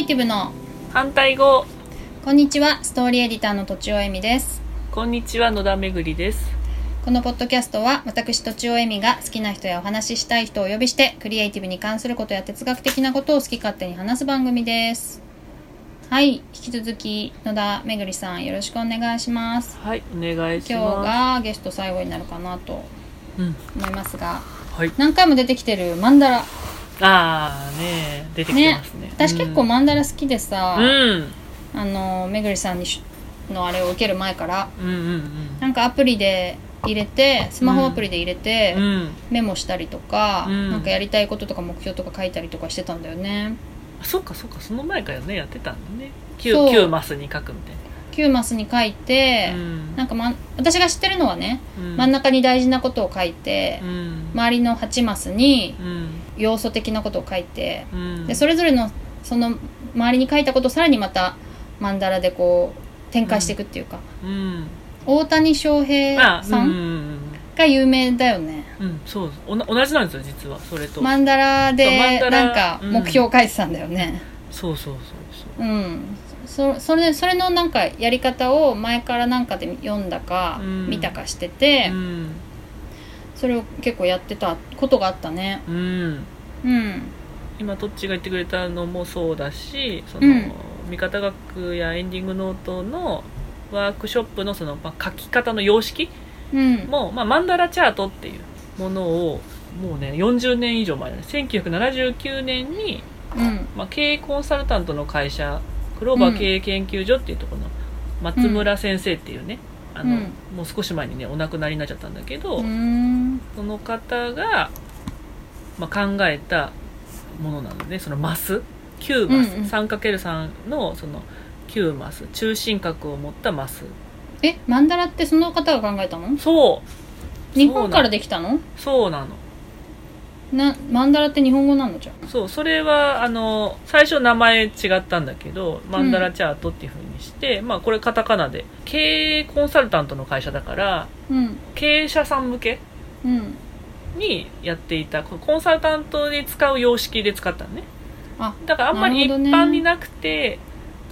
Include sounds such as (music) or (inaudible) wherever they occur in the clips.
イティブの。反対語。こんにちはストーリーエディターのとちおえみです。こんにちは野田めぐりです。このポッドキャストは私とちおえみが好きな人やお話ししたい人をお呼びしてクリエイティブに関することや哲学的なことを好き勝手に話す番組です。はい引き続き野田めぐりさんよろしくお願いします。はいお願いし今ます。日がゲスト最後になるかなとうん。思いますがはい。何回も出てきてるマンダラああね出てきてますね。私結構うん。マンダラ好きでさ、うん。あのめぐりさんにしのあれを受ける前からうんうんなんかアプリで入れてスマホアプリで入れて、うん。うんメモしたりとか、うん。なんかやりたいこととか目標とか書いたりとかしてたんだよね。あそっかそっか。その前からねやってたんだね。そう。9, 9マスに書くみたい9マスに書いてな、うん。なんか、ま、私が知ってるのはね、うん。真ん中に大事なことを書いてう、ん。周りの8マスにうん要素的なことを書いて、うん。でそれぞれのその周りに書いたことをさらにまたマンダラでこう展開していくっていうか、うん。大谷翔平あさうん。んが有名だよね、うんそう同じなんですよ実はそれと。マンダラそうマンでなんか目標を書いてたんだよね。そうそうそうそう。うん、そそれそれのなんかやり方を前からなんかで読んだか、うん。見たかしてて、うんそれを結構やってたことがあったね。うん。うん。今どっちが言ってくれたのもそうだしその、うん。味方学やエンディングノートのワークショップのその、まあ、書き方の様式うん。も、まあ、マンダラチャートっていうものをもうね40年以上前だね。1979年に、うん。まあ、経営コンサルタントの会社クローバー経営研究所っていうところの松村先生っていうね、あのうん。もう少し前にねお亡くなりになっちゃったんだけど、うーん。その方が、まあ、考えたものなのでそのマス？9マス、うんうん。3×3 のその9マス。中心角を持ったマス。えマンダラってその方が考えたの？そう。日本からできたの？そうなのなマンダラって日本語なのじゃんそうそれはあの最初名前違ったんだけどマンダラチャートっていうふうにして、まあこれカタカナで。経営コンサルタントの会社だからうん。経営者さん向けうん。にやっていた。コンサルタントに使う様式で使ったのね。あだからあんまり一般になくて、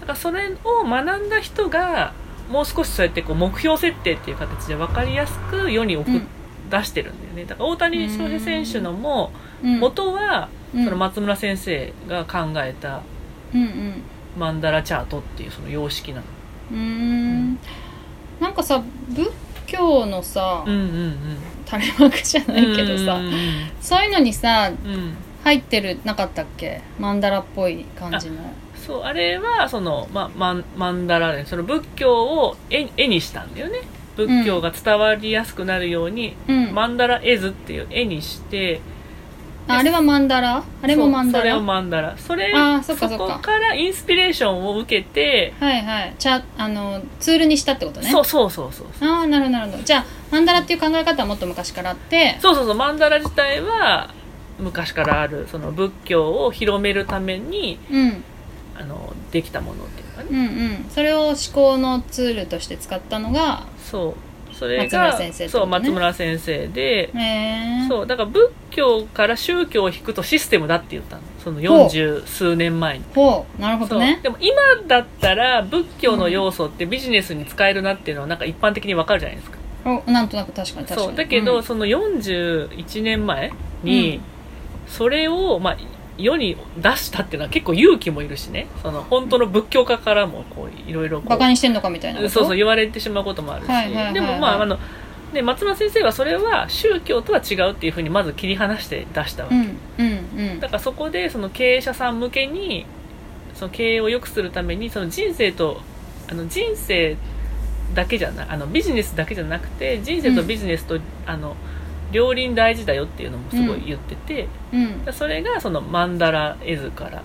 だからそれを学んだ人がもう少しそうやってこう目標設定っていう形で分かりやすく世に送っうん出してるんだよね。だから大谷翔平選手のもうん。元はうん。その松村先生が考えたうんうん。マンダラチャートっていうその様式なの。うーん。なんかさ仏教のさ、うんうん垂れ幕じゃうなんいけどさ、うんうんそういうのにさうん。うん入ってるなかったっけ？マンダラっぽい感じの。そうあれはその、ま、マンマンダラでその仏教を絵絵にしたんだよね仏教が伝わりやすくなるように、うん。マンダラ絵図っていう絵にしてああれはマンダラ？あれもマンダラ？それをマンダラ。それあーそそこからインスピレーションを受けて、はいはい。ちゃあのツールにしたってことね？そうそうそうそうああなるほどなるほど。じゃあマンダラっていう考え方はもっと昔からあってそうそうそう。マンダラ自体は昔からあるその仏教を広めるためにうん。あのできたものっていうかね。うんうん。それを思考のツールとして使ったのがそう。それ松村が先生そう松村先生でそうだから仏教から宗教を引くとシステムだって言ったの。そのほう。40数年前に。ほう。なるほどね。でも今だったら仏教の要素ってビジネスに使えるなっていうのはなんか一般的にわかるじゃないですか。おなんとなく確かに確かに。そう。だけど、うん。その41年前に、うん。それを、まあ、世に出したっていうのは結構勇気もいるしね。その本当の仏教家からもこういろいろバカにしてんのかみたいなそうそう言われてしまうこともあるし、でもまああのね、松村先生はそれは宗教とは違うっていうふうにまず切り離して出したわけ、うんうんうん。だからそこでその経営者さん向けにその経営を良くするためにその人生とあの人生だけじゃないあのビジネスだけじゃなくて人生とビジネスと、あの両輪大事だよっていうのもすごい言ってて、うん。それがそのマンダラ絵図から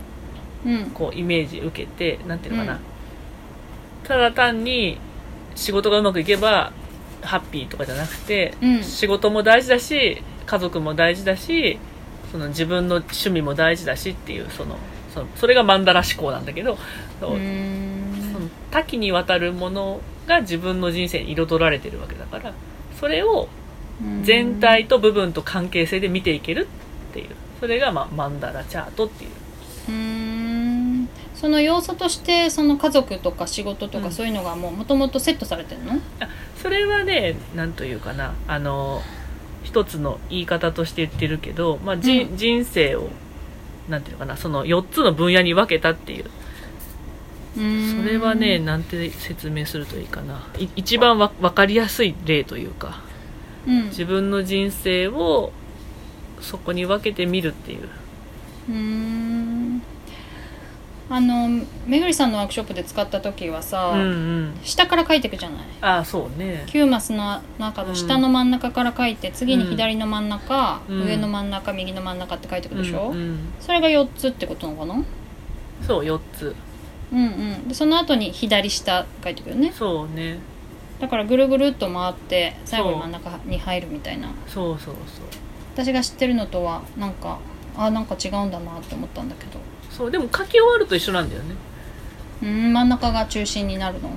うん。こうイメージ受けてなんていうのかな、ただ単に仕事がうまくいけばハッピーとかじゃなくて、うん。仕事も大事だし家族も大事だしその自分の趣味も大事だしっていうそのそのそれがマンダラ思考なんだけど、その多岐にわたるものが自分の人生に彩られてるわけだからそれを全体と部分と関係性で見ていけるっていう。それが、まあ、マンダラチャートっていう。うそその要素としてその家族とか仕事とうん。かそういうのがもともとセットされてるの？それはねなんというかな。あの一つの言い方として言ってるけど、まあじうん。人生をなんていうのかな。その4つの分野に分けたっていう。うーん。それはねなんて説明するといいかな。い一番わ分かりやすい例というかうん。自分の人生をそこに分けてみるっていう。うーん。あのめぐりさんのワークショップで使った時はさ、うんうん。下から書いていくじゃない？ああそうね。9マスの中の下の真ん中から書いて、次に左の真ん中、うん。上の真ん中右の真ん中って書いていくでしょ、うんうん。それが4つってことなのかな？そう4つ。うんうん。でその後に左下書いていくよね。そうねだからぐるぐるっと回って最後に真ん中に入るみたいな。そう。そうそう私が知ってるのとはなんかあなんか違うんだなって思ったんだけど。そうでも書き終わると一緒なんだよね。うん真ん中が中心になるの？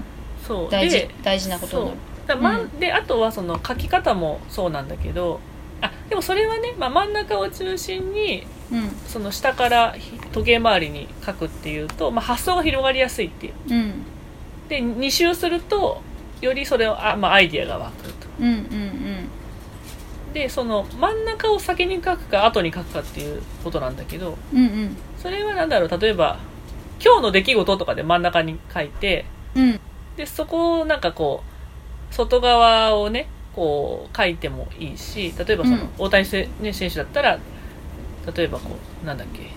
そう。大事で大事なことになる。だまうん。であとはその書き方もそうなんだけどあでもそれはね、まあ、真ん中を中心にうん。その下からひ時計回りに書くっていうと、まあ、発想が広がりやすいっていう。うん。で2周するとよりそれをあ、まあ、アイディアが湧くと。うんうんでその真ん中を先に書くか後に書くかっていうことなんだけどうんうん。それは何だろう例えば今日の出来事とかで真ん中に書いてうん。でそこをなんかこう外側をねこう書いてもいいし例えばその、うん。大谷せ、ね、選手だったら例えばこうなんだっけ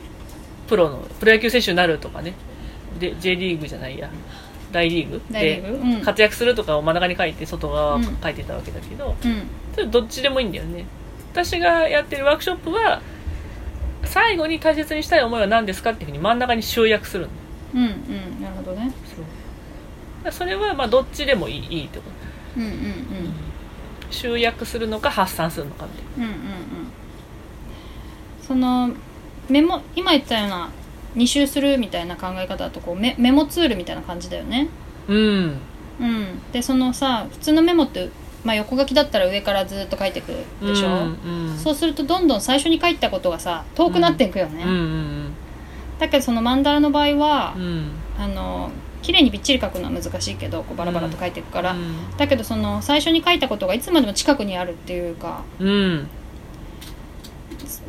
プロのプロ野球選手になるとかね。で J リーグじゃないや大リーグで活躍するとかを真ん中に書いて外側書いてたわけだけど、うん。それどっちでもいいんだよね。私がやってるワークショップは最後に大切にしたい思いは何ですかっていうふうに真ん中に集約するの。うんうん。なるほどね。そう。それはまあどっちでもいいいいってこ。とうんうんうん。集約するのか発散するのかみたいうんうんうん。そのメモ今言ったような2周するみたいな考え方だとこうメメモツールみたいな感じだよね。なうん。うん。でそのさ普通のメモって、まあ、横書きだったら上からずっと書いていくでしょ、うんそうするとどんどん最初に書いたことがさ遠くなっていくよね、うん。うんだけどそのマンダラの場合はうん。う、んあの綺麗にびっちり書くのは難しいけどこうバラバラと書いていくから、うんだけどその最初に書いたことがいつまでも近くにあるっていうかうん。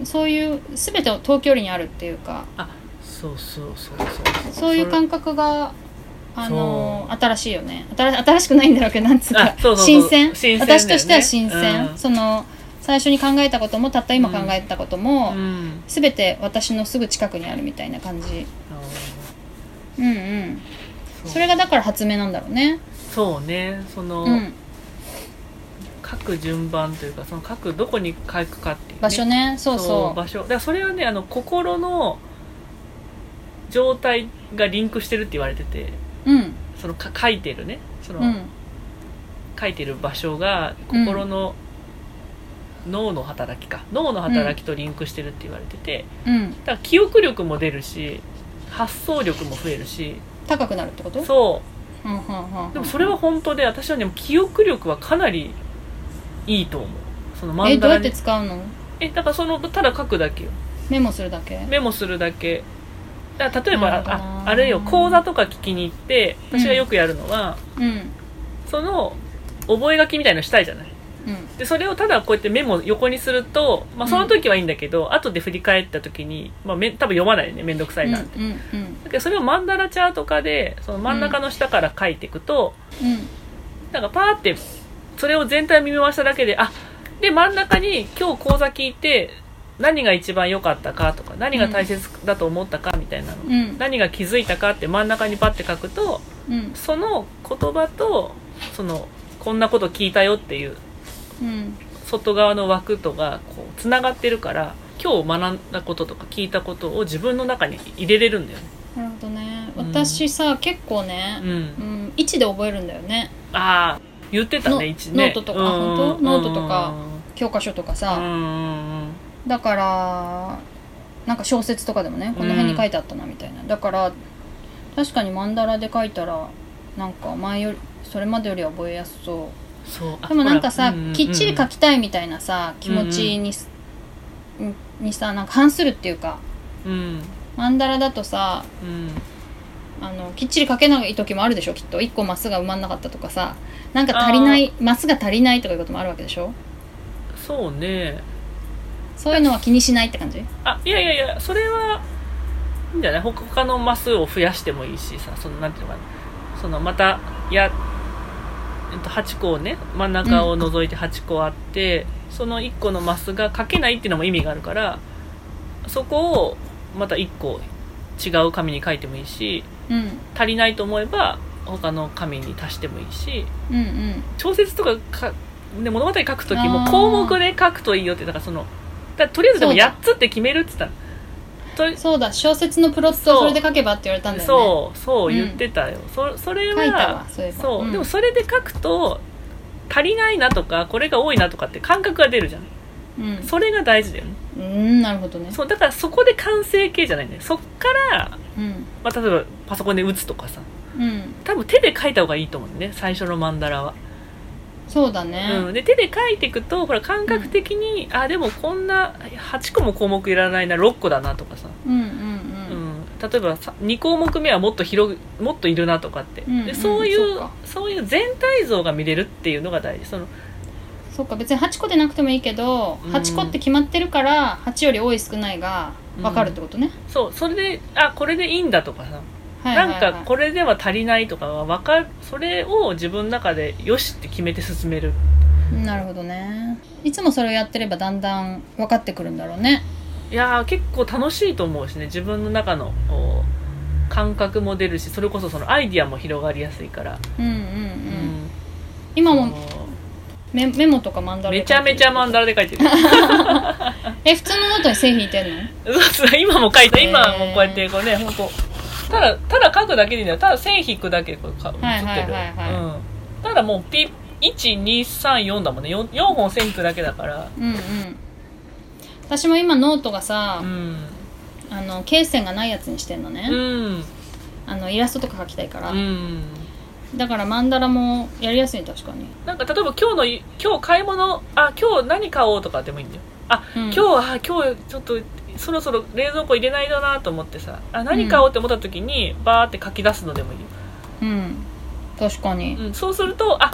そういう全てを遠距離にあるっていうかそうそうそうそう。そういう感覚があの新しいよね。新新しくないんだろうけどなんつうか。あそうそうそう。新鮮。ね。私としては新鮮、うん。その最初に考えたこともたった今考えたことも、うん。全て私のすぐ近くにあるみたいな感じ。う。んうん。あーそれがだから発明なんだろうね。そうね。その、うん。書く順番というかその書くどこに書くかっていう、ね、場所ね。そうそう。場所。だそれはねあの心の状態がリンクしてるって言われててうん。そのか書いてるね。その、うん。書いてる場所が心の、脳の働きか。脳の働きとリンクしてるって言われててうん。だから記憶力も出るし発想力も増えるし高くなるってこと？そう。でもそれは本当で私はね記憶力はかなりいいと思う。そのえどうやって使うの？えだからそのただ書くだけよ。メモするだけ？メモするだけだから例えばあなあれよ講座とか聞きに行って私がよくやるのは、うん。その覚書きみたいのしたいじゃない。うん。でそれをただこうやってメモ横にすると、まあ、その時はいいんだけど、後で振り返った時に、まあ、め多分読まないよねめんどくさいな。って、うんうん。だけどそれをマンダラチャーとかでその真ん中の下から書いていくと、うん。なんかパーってそれを全体見回しただけであで真ん中に今日講座聞いて何が一番良かったかとか何が大切だと思ったかみたいなの、うん。何が気づいたかって真ん中にパッて書くとうん。その言葉とそのこんなこと聞いたよっていううん。外側の枠とがこうつながってるから今日学んだこととか聞いたことを自分の中に入れれるんだよね。なるほどね。うん。私さ結構ねうん。うん位置で覚えるんだよね。ああ言ってたのね位置ね。ノートとかうん本当？ノートとかうん教科書とかうんさうんだからなんか小説とかでもねこの辺に書いてあったなみたいな。だから確かにマンダラで書いたらなんか前よりそれまでよりは覚えやすそう。そうあでもなんかさきっちり書きたいみたいなさ気持ちにすにさなんか反するっていうかうん。マンダラだとさうん。あのきっちり書けない時もあるでしょきっと。1個マスが埋まんなかったとかさ。なんか足りないマスが足りないとかいうこともあるわけでしょ。そうねそういうのは気にしないって感じ？あいやいやいやそれはいいんじゃない？他他のマスを増やしてもいいしさそのなんていうのかな？そのまたや、えっと、8個をね真ん中を除いて8個あって、その1個のマスが書けないっていうのも意味があるからそこをまた1個違う紙に書いてもいいしうん。足りないと思えば他の紙に足してもいいしうんうん。小説とかかで物語書く時も項目で書くといいよってだからそのだとりあえずでもそうだ。8つって決めるって言ったの。とそうだ。小説のプロットをそれで書けばって言われたんだよね。そうそううん言ってたよ、そそれはそうう、ん。でもそれで書くと足りないなとかこれが多いなとかって感覚が出るじゃん。うん。それが大事だよね。うんなるほどね。そう。だからそこで完成形じゃないんだよ。そっから、うん。まあ、例えばパソコンで打つとかさ。うん。多分手で書いた方がいいと思うね。最初のマンダラは、そうだね。うん、で手で書いていくとほら感覚的に、あでもこんな8個も項目いらないな6個だなとかさ、うんうんううん。ん、例えばさ2項目目はもっと広くもっといるなとかって、うんうんでそういうそうか。そういう全体像が見れるっていうのが大事。そのそうか。別に8個でなくてもいいけどうん。8個って決まってるから8より多い少ないが分かるってことね、そう。それであこれでいいんだとかさ、はいはいはい。なんかこれでは足りないとかが分かる。それを自分の中でよしって決めて進める。なるほどね。いつもそれをやってればだんだん分かってくるんだろうね。いやー結構楽しいと思うしね。自分の中の感覚も出るしそれこそそのアイディアも広がりやすいから、うんうんうん、うん。今もメメモとかマンダラでめちゃめちゃマンダラで書いてる。(laughs) え普通のノートに線引いてんの？(laughs) 今も書いて今はもうこうやってこうね本当ただただ書くだけでいいんだよ。ただ線引くだけでこうか写ってる、はいはいはいはい。うん、ただもうピ1234だもんね。4, 4本線引くだけだから。うんうん。私も今ノートがさう、ん。あの罫線がないやつにしてんのね、うん。あのイラストとか描きたいから、うん。だからマンダラもやりやすい確かに、なんか例えば今日のい今日買い物あ今日何買おうとかでもいいんだよ。あ、うん。今日はあ今日ちょっとそろそろ冷蔵庫入れないとなと思ってさあ何買おうって思った時に、バーって書き出すのでもいい。ようん。確かに、うん、そうするとあ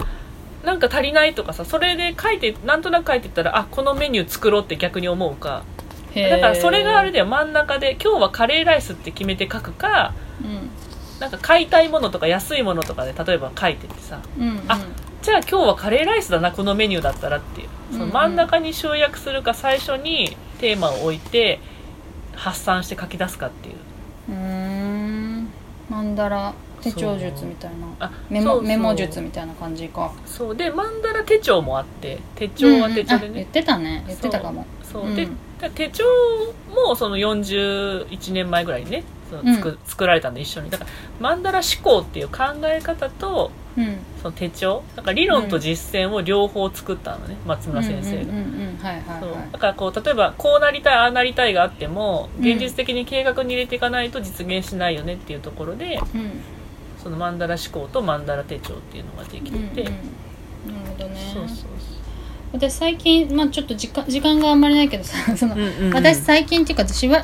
なんか足りないとかさそれで書いてなんとなく書いてったらあこのメニュー作ろうって逆に思うか。へー。だからそれがあれだよ。真ん中で今日はカレーライスって決めて書くかなんか買いたいものとか安いものとかで例えば書いててさうんうんうん。あじゃあ今日はカレーライスだなこのメニューだったらっていう。そのうんうん。真ん中に集約するか最初にテーマを置いて発散して書き出すかっていう。うー。んマンダラ手帳術みたいな。あメモメモ術みたいな感じか。そう。でマンダラ手帳もあって手帳は手帳でね、うんうんあ言ってたね。言ってたかも。そう、う。ん。でで手帳もその41年前ぐらいにねその作,、作られたんで一緒に。だからマンダラ思考っていう考え方とうん。その手帳。だから理論と実践を両方作ったのね、松村先生が。うんうんうんうんはいはいそう。はいだからこう例えばこうなりたいああなりたいがあってもうん。現実的に計画に入れていかないと実現しないよねっていうところで、うん。そのマンダラ思考とマンダラ手帳っていうのができてて、うんうん。なるほどね。そうそう私最近まあちょっと時間時間があんまりないけどさその、そう、うんうんうん。私最近っていうかしば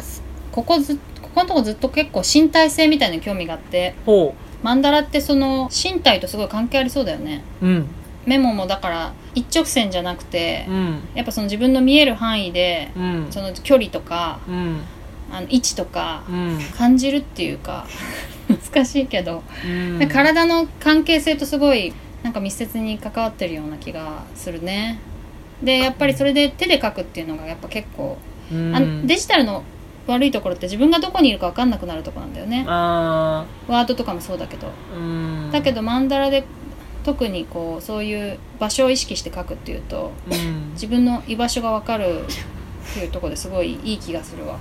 ここずここのとこずっと結構身体性みたいな興味があってほマンダラってその身体とすごい関係ありそうだよね。ううん。メモもだから一直線じゃなくて、うん。やっぱその自分の見える範囲で、うん。その距離とかうん。あの位置とかうん。感じるっていうか (laughs) 難しいけど、うん。体の関係性とすごいなんか密接に関わってるような気がするね。でやっぱりそれで手で書くっていうのがやっぱ結構、うん。デジタルの悪いところって自分がどこにいるか分かんなくなるところなんだよね。あワードとかもそうだけど。だけどマンダラで特にこうそういう場所を意識して書くっていうとうん。自分の居場所が分かるっていうところですごいいい気がするわ。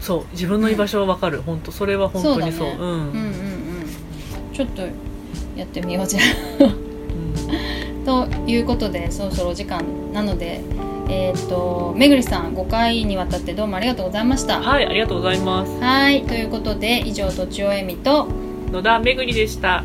そう自分の居場所はわかる。本当それは本当にそう。ね。うん。うんうんうんちょっとやってみようじゃうん。(laughs) ということでそろそろお時間なのでえっ、とめぐりさん5回にわたってどうもありがとうございました。はいありがとうございます。はいということで以上とちおえみと野田めぐりでした